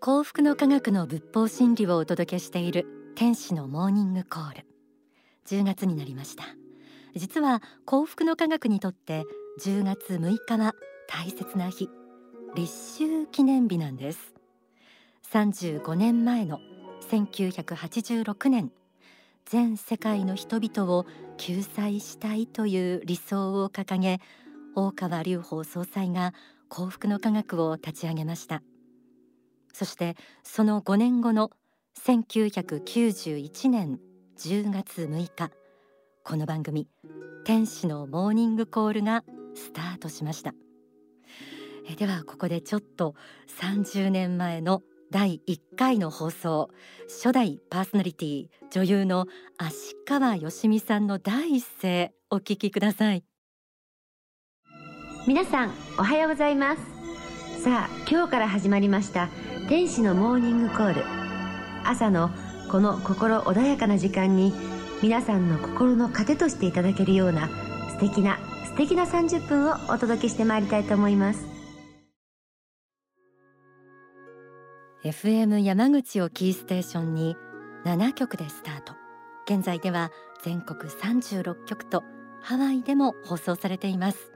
幸福の科学の仏法真理をお届けしている天使のモーニングコール。10月になりました。実は幸福の科学にとって10月6日は大切な日。立秋記念日なんです。35年前の1986年。全世界の人々を救済したいという理想を掲げ大川隆法総裁が幸福の科学を立ち上げました。そしてその5年後の1991年10月6日この番組天使のモーニングコールがスタートしました。えではここでちょっと30年前の第1回の放送初代パーソナリティ女優の芦川よしみさんの第一声お聞きください。皆さんおはようございます。さあ今日から始まりました天使のモーニングコール。朝のこの心穏やかな時間に皆さんの心の糧としていただけるような素敵な素敵な30分をお届けしてまいりたいと思います。FM 山口をキーステーションに7曲でスタート。現在では全国36局とハワイでも放送されています。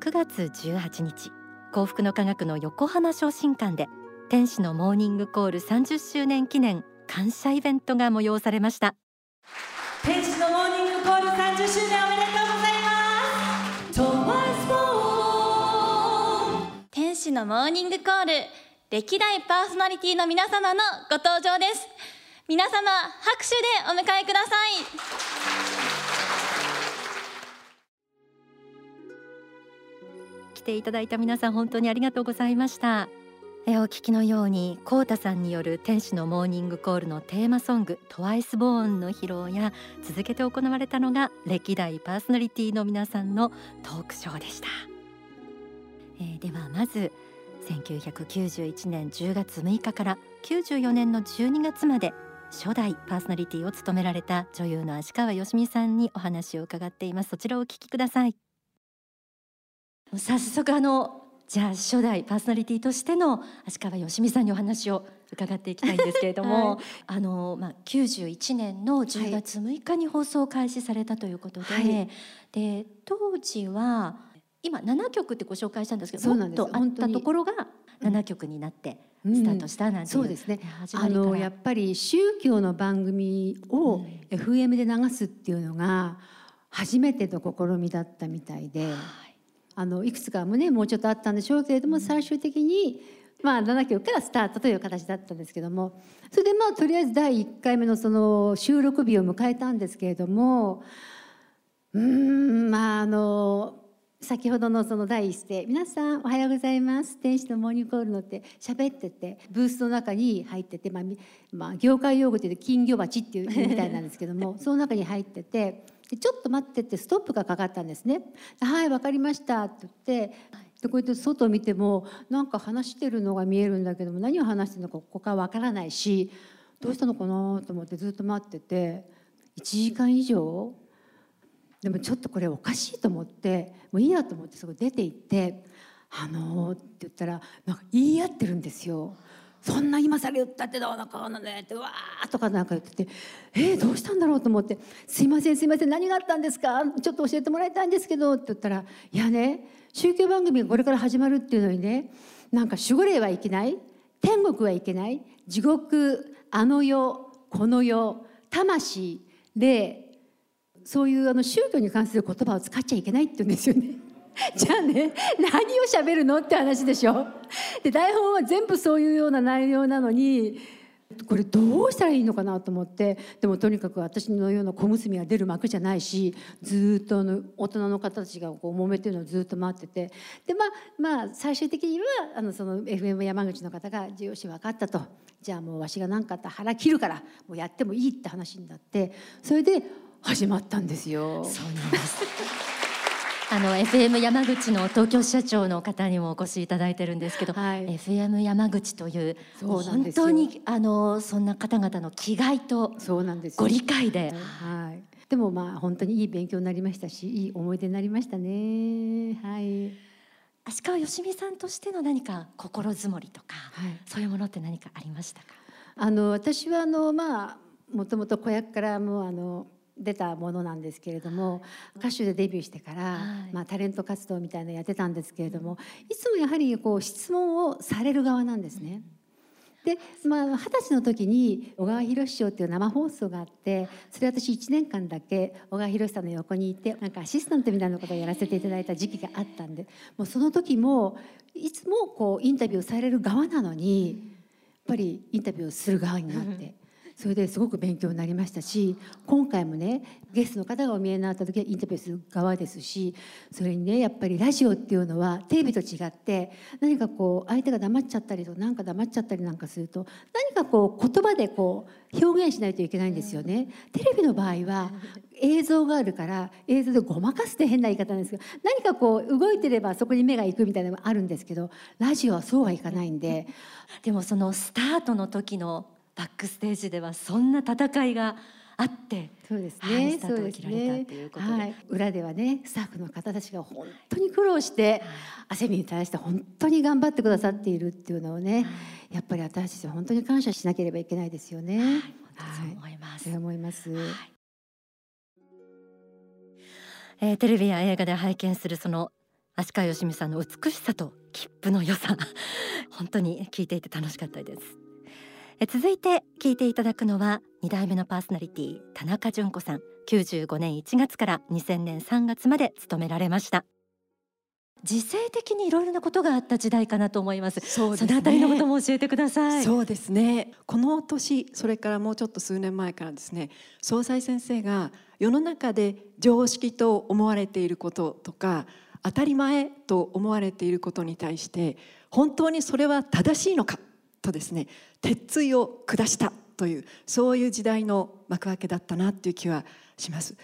9月18日幸福の科学の横浜昇進館で天使のモーニングコール30周年記念感謝イベントが催されました。天使のモーニングコール30周年おめでとうございます。トマスボーン天使のモーニングコール歴代パーソナリティの皆様のご登場です。皆様拍手でお迎えください。ていただいた皆さん本当にありがとうございました。えお聞きのようにコウタさんによる天使のモーニングコールのテーマソングトワイスボーンの披露や続けて行われたのが歴代パーソナリティの皆さんのトークショーでした、えー、ではまず1991年10月6日から94年の12月まで初代パーソナリティを務められた女優の芦川よしみさんにお話を伺っています。そちらをお聞きください。早速あのじゃあ初代パーソナリティとしての足川よしみさんにお話を伺っていきたいんですけれども、はい、あのまあ91年の10月6日に放送開始されたということで、はい、で当時は今7曲ってご紹介したんですけどもっとあったところが7曲になって。スタートしたなんて、うん、そうですね。あのやっぱり宗教の番組を FM で流すっていうのが初めての試みだったみたいで、あのいくつかもねもうちょっとあったんでしょうけれども最終的にまあ7曲からスタートという形だったんですけどもそれでまあとりあえず第1回目のその収録日を迎えたんですけれどもうんまああの先ほどのその第一声「皆さんおはようございます天使のモーニングコールの」って喋っててブースの中に入ってて、まあ、まあ、業界用語で金魚鉢っていうみたいなんですけども その中に入っててでちょっと待ってってストップがかかったんですね。はいわかりましたって言ってでこうやって外を見てもなんか話してるのが見えるんだけども何を話してるのかここからわからないしどうしたのかな？と思ってずっと待ってて1時間以上？でもちょっとこれおかしいと思ってもういいやと思ってそこ出て行って「あのー」って言ったらなんか言い合ってるんですよ。そんな今更言ったってどうのこうのねってわーとかなんか言っててえー、どうしたんだろうと思って「すいませんすいません何があったんですか？ちょっと教えてもらいたいんですけど」って言ったら「いやね宗教番組がこれから始まるっていうのにねなんか守護霊はいけない天国はいけない地獄あの世この世魂霊そういうあの宗教に関する言葉を使っちゃいけないって言うんですよね。じゃあね何を喋るのって話でしょ。で台本は全部そういうような内容なのにこれどうしたらいいのかなと思ってでもとにかく私のような小娘が出る幕じゃないしずっとの大人の方たちがこう揉めてるのをずっと待っててでまあまあ最終的にはあのその FM 山口の方が「よし分かった」と「じゃあもうわしが何かあったら腹切るからもうやってもいい」って話になってそれで始まったんですよ。そうなんですあの FM 山口の東京社長の方にもお越しいただいてるんですけど、はい、FM 山口という本当にあのそんな方々の気概とご理解で。はい。でもまあ本当にいい勉強になりましたしいい思い出になりましたね。はい。足川よしみさんとしての何か心づもりとか、はい。そういうものって何かありましたか？あの私はあのまあもともと子役からもうあの出たものなんですけれども歌手でデビューしてから、はい。まあ、タレント活動みたいなのやってたんですけれどもいつもやはりこう質問をされる側なんですね。でまあ二十歳の時に小川博師匠っていう生放送があってそれ私1年間だけ小川博さんの横にいてなんかアシスタントみたいなことをやらせていただいた時期があったんでもうその時もいつもこうインタビューされる側なのにやっぱりインタビューをする側になって。それですごく勉強になりましたし今回もねゲストの方がお見えになった時はインタビューする側ですしそれにねやっぱりラジオっていうのはテレビと違って何かこう相手が黙っちゃったりとなんか黙っちゃったりなんかすると何かこう言葉でこう表現しないといけないんですよね。テレビの場合は映像があるから映像でごまかすって変な言い方なんですけど何かこう動いてればそこに目が行くみたいなのもあるんですけどラジオはそうはいかないんで。でもそのスタートの時のバックステージではそんな戦いがあってそうですはいね。スタートを切られたっていうことで。はい、裏ではね、スタッフの方たちが本当に苦労して、汗に対して本当に頑張ってくださっているっていうのをね、やっぱり私たちは本当に感謝しなければいけないですよね。本当にそう思います、そう思います。えーテレビや映画で拝見するその足川よしみさんの美しさと切符の良さ本当に聞いていて楽しかったですえー続いて聞いていただくのは2代目のパーソナリティ田中純子さん。95年1月から2000年3月まで務められました。時勢的にいろいろなことがあった時代かなと思います。ね。のあたりのことも教えてください。そうですね。この年それからもうちょっと数年前からですね総裁先生が世の中で常識と思われていることとか当たり前と思われていることに対して本当にそれは正しいのかとですね鉄槌を下したというそういう時代の幕開けだったなという気はします。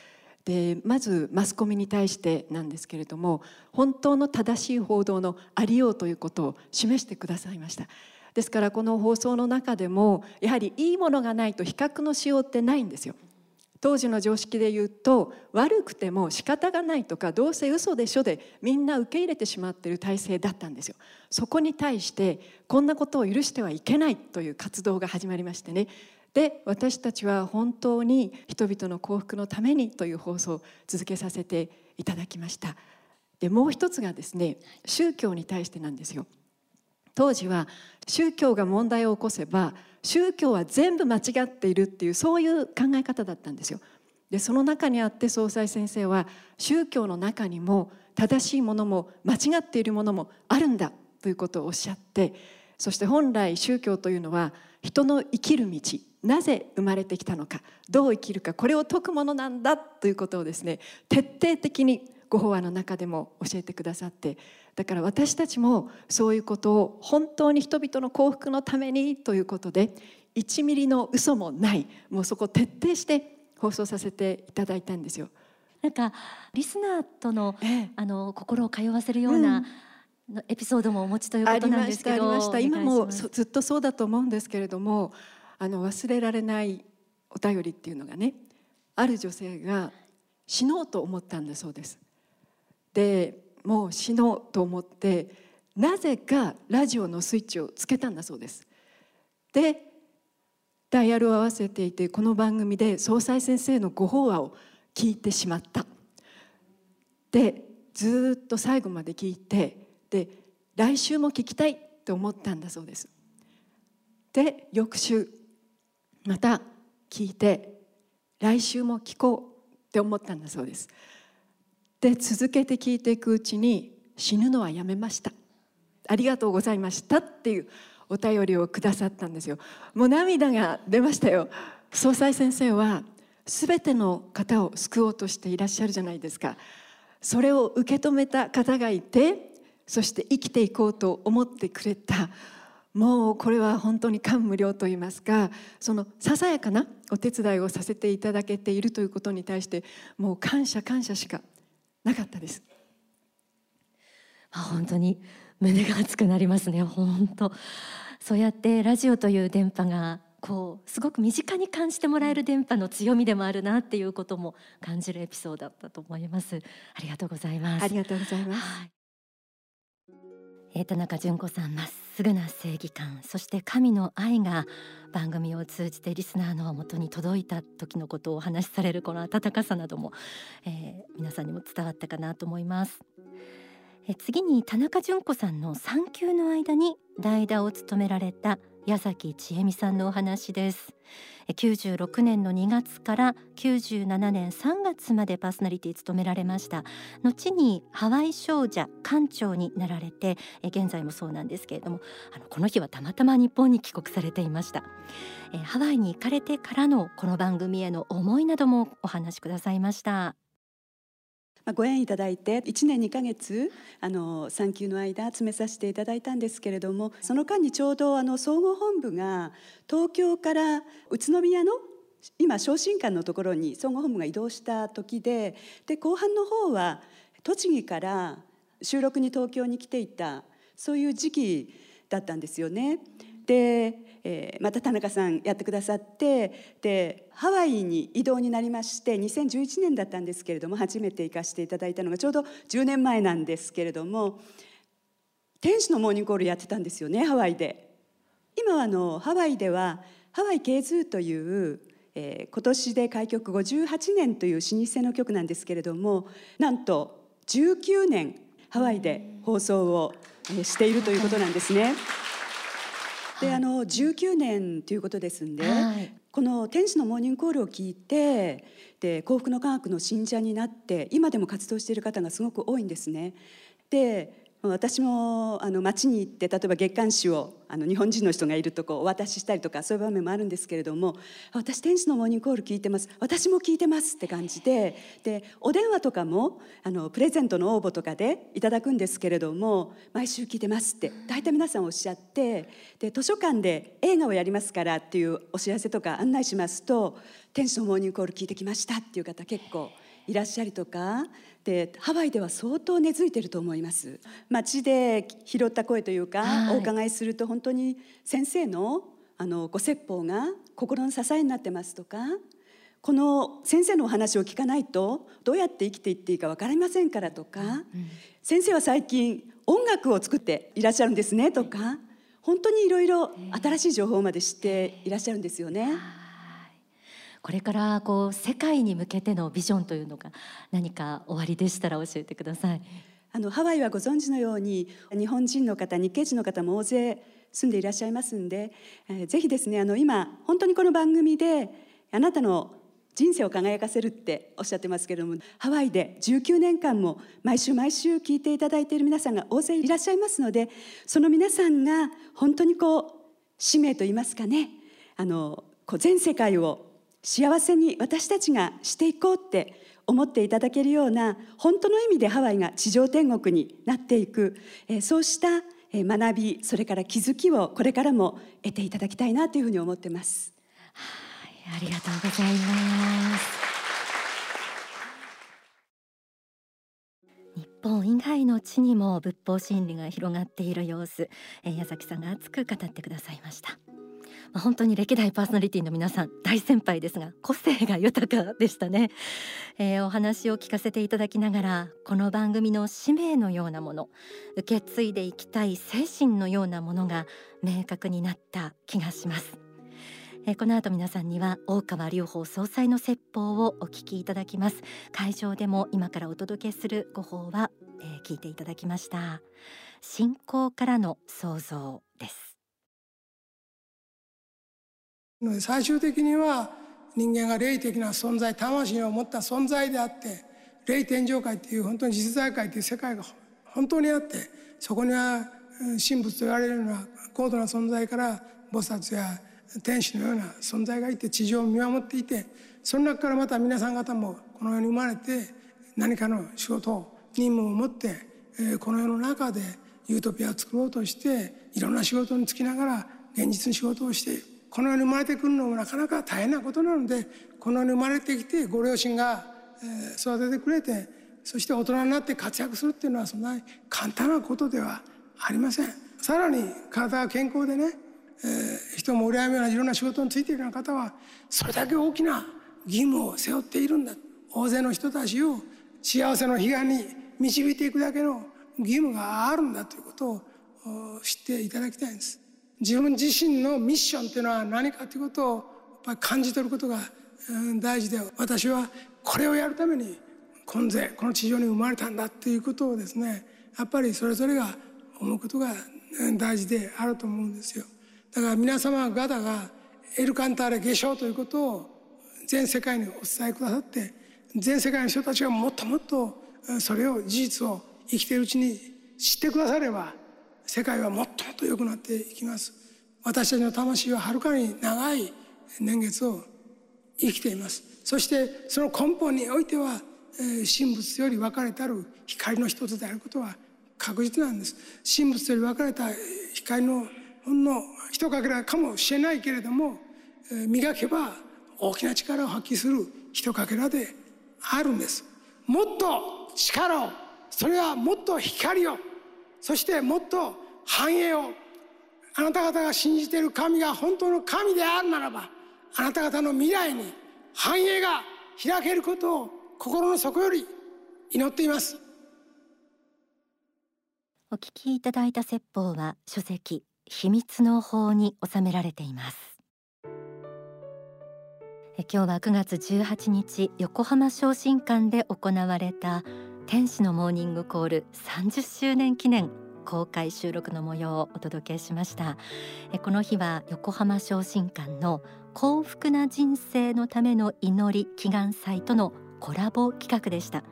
でまずマスコミに対してなんですけれども本当の正しい報道のありようということを示してくださいましたですからこの放送の中でもやはりいいものがないと比較のしようってないんですよ当時の常識で言うと悪くても仕方がないとかどうせ嘘でしょでみんな受け入れてしまっている体制だったんですよ。そこに対してこんなことを許してはいけないという活動が始まりましてね。で私たちは本当に人々の幸福のためにという放送を続けさせていただきました。でもう一つがですね宗教に対してなんですよ。当時は宗教が問題を起こせば宗教は全部間違っているっていうそういう考え方だったんですよ。でその中にあって総裁先生は宗教の中にも正しいものも間違っているものもあるんだということをおっしゃってそして本来宗教というのは人の生きる道なぜ生まれてきたのかどう生きるかこれを説くものなんだということをですね徹底的にご法話の中でも教えてくださってだから私たちもそういうことを本当に人々の幸福のためにということで1ミリの嘘もないもうそこを徹底して放送させていただいたんですよ。なんかリスナーとのええあの心を通わせるような、エピソードもお持ちということなんありましですけどたありました今もそずっとそうだと思うんですけれどもあの忘れられないお便りっていうのがねある女性が死のうと思ったんだそうです。でもう死のうと思ってなぜかラジオのスイッチをつけたんだそうです。でダイヤルを合わせていてこの番組で総裁先生のご法話を聞いてしまった。でずっと最後まで聞いてで来週も聞きたいって思ったんだそうです。で翌週また聞いて来週も聞こうって思ったんだそうです。で続けて聞いていくうちに死ぬのはやめました。ありがとうございましたっていうお便りをくださったんですよ。もう涙が出ましたよ。総裁先生は全ての方を救おうとしていらっしゃるじゃないですか。それを受け止めた方がいてそして生きていこうと思ってくれた。もうこれは本当に感無量と言いますかそのささやかなお手伝いをさせていただけているということに対してもう感謝感謝しかなかったです。あ本当に胸が熱くなりますね。本当。そうやってラジオという電波がこうすごく身近に感じてもらえる電波の強みでもあるなっていうことも感じるエピソードだったと思います。ありがとうございます。ありがとうございます、はい。えー田中純子さんまっすぐな正義感そして神の愛が番組を通じてリスナーのもとに届いた時のことをお話しされるこの温かさなども、えー皆さんにも伝わったかなと思います。え次に田中純子さんの産休の間に代打を務められた矢崎千恵美さんのお話です。96年の2月から97年3月までパーソナリティ務められました。後にハワイ少女館長になられて現在もそうなんですけれどもあのこの日はたまたま日本に帰国されていましたハワイに行かれてからのこの番組への思いなどもお話しくださいましたまあ、ご縁いただいて1年2ヶ月あの産休の間詰めさせていただいたんですけれどもその間にちょうどあの総合本部が東京から宇都宮の今昇進館のところに総合本部が移動した時でで後半の方は栃木から収録に東京に来ていたそういう時期だったんですよね。で、えーまた田中さんやってくださってでハワイに移動になりまして2011年だったんですけれども初めて行かせていただいたのがちょうど10年前なんですけれども天使のモーニングコールやってたんですよねハワイで。今はあのハワイではハワイケーズーという、えー今年で開局58年という老舗の局なんですけれどもなんと19年ハワイで放送をえーしているということなんですね。であの19年ということですんで、はいこの「天使のモーニングコール」を聞いてで幸福の科学の信者になって今でも活動している方がすごく多いんですね。で私もあの街に行って例えば月刊誌をあの日本人の人がいるとこお渡ししたりとかそういう場面もあるんですけれども「私天使のモーニングコール聞いてます。私も聞いてます」って感じででお電話とかもあのプレゼントの応募とかでいただくんですけれども「毎週聞いてます」って大体皆さんおっしゃってで図書館で映画をやりますからっていうお知らせとか案内しますと「天使のモーニングコール聞いてきました」っていう方結構いらっしゃりとか。でハワイでは相当根付いてると思います。街で拾った声というか、はい。お伺いすると本当に先生のあのご説法が心の支えになってますとか。この先生のお話を聞かないとどうやって生きていっていいか分かりませんからとか、先生は最近音楽を作っていらっしゃるんですねとか。本当にいろいろ新しい情報まで知っていらっしゃるんですよね。これからこう世界に向けてのビジョンというのが何かおありでしたら教えてください。あのハワイはご存知のように日本人の方日系人の方も大勢住んでいらっしゃいますんで、えーぜひですねあの今本当にこの番組であなたの人生を輝かせるっておっしゃってますけれどもハワイで19年間も毎週毎週聞いていただいている皆さんが大勢いらっしゃいますのでその皆さんが本当にこう使命といいますかねあのこう全世界を幸せに私たちがしていこうって思っていただけるような本当の意味でハワイが地上天国になっていく、えそうしたえー学びそれから気づきをこれからも得ていただきたいなというふうに思ってます。はいありがとうございます日本以外の地にも仏法真理が広がっている様子、え矢崎さんが熱く語ってくださいましたまあ本当に歴代パーソナリティの皆さん大先輩ですが個性が豊かでしたね、えーお話を聞かせていただきながらこの番組の使命のようなもの受け継いでいきたい精神のようなものが明確になった気がします。えーこの後皆さんには大川隆法総裁の説法をお聞きいただきます。会場でも今からお届けするご法は、えー聞いていただきました。信仰からの創造です。ので最終的には人間が霊的な存在魂を持った存在であって霊天上界っていう本当に実在界っていう世界が本当にあってそこには神仏と言われるような高度な存在から菩薩や天使のような存在がいて地上を見守っていてその中からまた皆さん方もこの世に生まれて何かの仕事任務を持ってこの世の中でユートピアを作ろうとしていろんな仕事に就きながら現実に仕事をしてこの世に生まれてくるのもなかなか大変なことなのでこの世に生まれてきてご両親が育ててくれてそして大人になって活躍するっていうのはそんなに簡単なことではありません。さらに体が健康でね、えー人も羨むようないろんな仕事についているような方はそれだけ大きな義務を背負っているんだ大勢の人たちを幸せの彼岸に導いていくだけの義務があるんだということを知っていただきたいんです自分自身のミッションというのは何かということをやっぱり感じ取ることが大事で私はこれをやるために今世この地上に生まれたんだっていうことをですねやっぱりそれぞれが思うことが大事であると思うんですよ。だから皆様方がエルカンターレ下昇ということを全世界にお伝えくださって全世界の人たちがもっともっとそれを事実を生きているうちに知ってくだされば世界はもっともっと良くなっていきます。私たちの魂ははるかに長い年月を生きています。そしてその根本においては神仏より分かれたる光の一つであることは確実なんです。神仏より分かれた光のほんの一かけらかもしれないけれども磨けば大きな力を発揮する一かけらであるんです。もっと力をそれはもっと光をそしてもっと繁栄をあなた方が信じている神が本当の神であるならばあなた方の未来に繁栄が開けることを心の底より祈っています。お聞きいただいた説法は書籍秘密の法に収められています。今日は9月18日横浜昇進館で行われた天使のモーニングコール30周年記念公開収録の模様をお届けしました。この日は横浜昇進館の幸福な人生のための祈り祈願祭とのコラボ企画でした。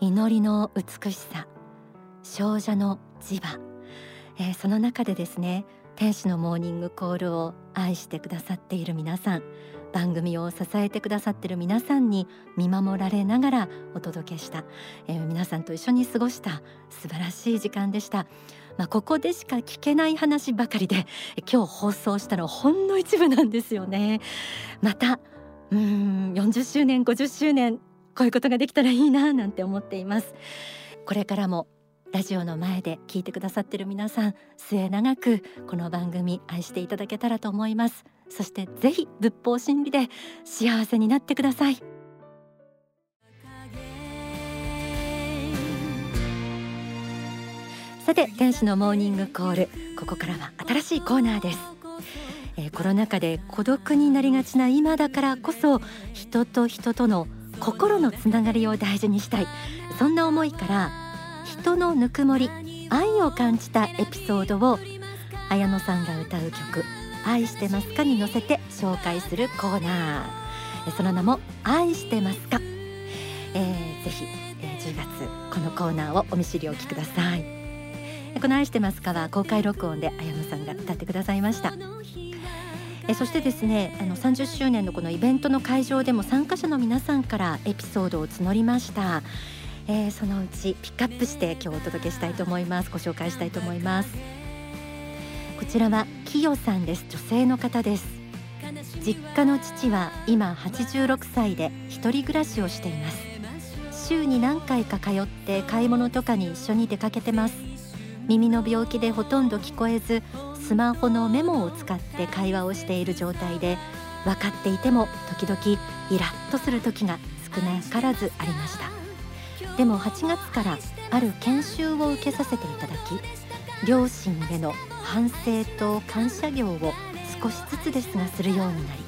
祈りの美しさ少女の磁場、えー、その中でですね天使のモーニングコールを愛してくださっている皆さん番組を支えてくださっている皆さんに見守られながらお届けした、えー、皆さんと一緒に過ごした素晴らしい時間でした。まあ、ここでしか聞けない話ばかりで今日放送したのほんの一部なんですよね。またうん40周年50周年こういうことができたらいいななんて思っています。これからもラジオの前で聞いてくださっている皆さん末永くこの番組愛していただけたらと思いますそしてぜひ仏法真理で幸せになってください。さて天使のモーニングコールここからは新しいコーナーです、えー、コロナ禍で孤独になりがちな今だからこそ人と人との心のつながりを大事にしたい。そんな思いから人のぬくもり愛を感じたエピソードを綾野さんが歌う曲「愛してますか?」に乗せて紹介するコーナーその名も「愛してますか?」えー、ぜひ、えー、10月このコーナーをお見知りおきくださいこの「愛してますか?」は公開録音で綾野さんが歌ってくださいましたえそしてですねあの30周年のこのイベントの会場でも参加者の皆さんからエピソードを募りましたえー、そのうちピックアップして今日お届けしたいと思いますご紹介したいと思いますこちらはきよさんです。女性の方です。実家の父は今86歳で一人暮らしをしています。週に何回か通って買い物とかに一緒に出かけてます。耳の病気でほとんど聞こえずスマホのメモを使って会話をしている状態で分かっていても時々イラッとする時が少なからずありました。でも8月からある研修を受けさせていただき両親への反省と感謝業を少しずつですがするようになり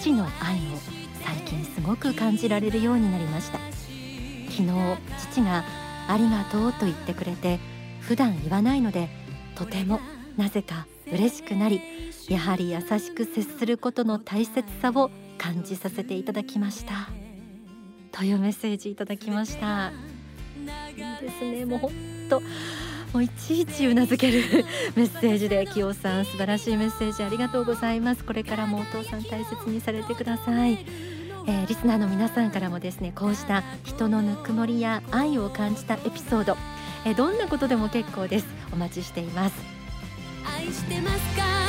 父の愛を最近すごく感じられるようになりました。昨日父がありがとうと言ってくれて普段言わないのでとてもなぜか嬉しくなりやはり優しく接することの大切さを感じさせていただきました。というメッセージいただきました。いいですね。もう本当もういちいちうなずける メッセージできおさん素晴らしいメッセージありがとうございます。これからもお父さん大切にされてください。えー、リスナーの皆さんからもですねこうした人のぬくもりや愛を感じたエピソード、えー、どんなことでも結構です。お待ちしています。愛してますか？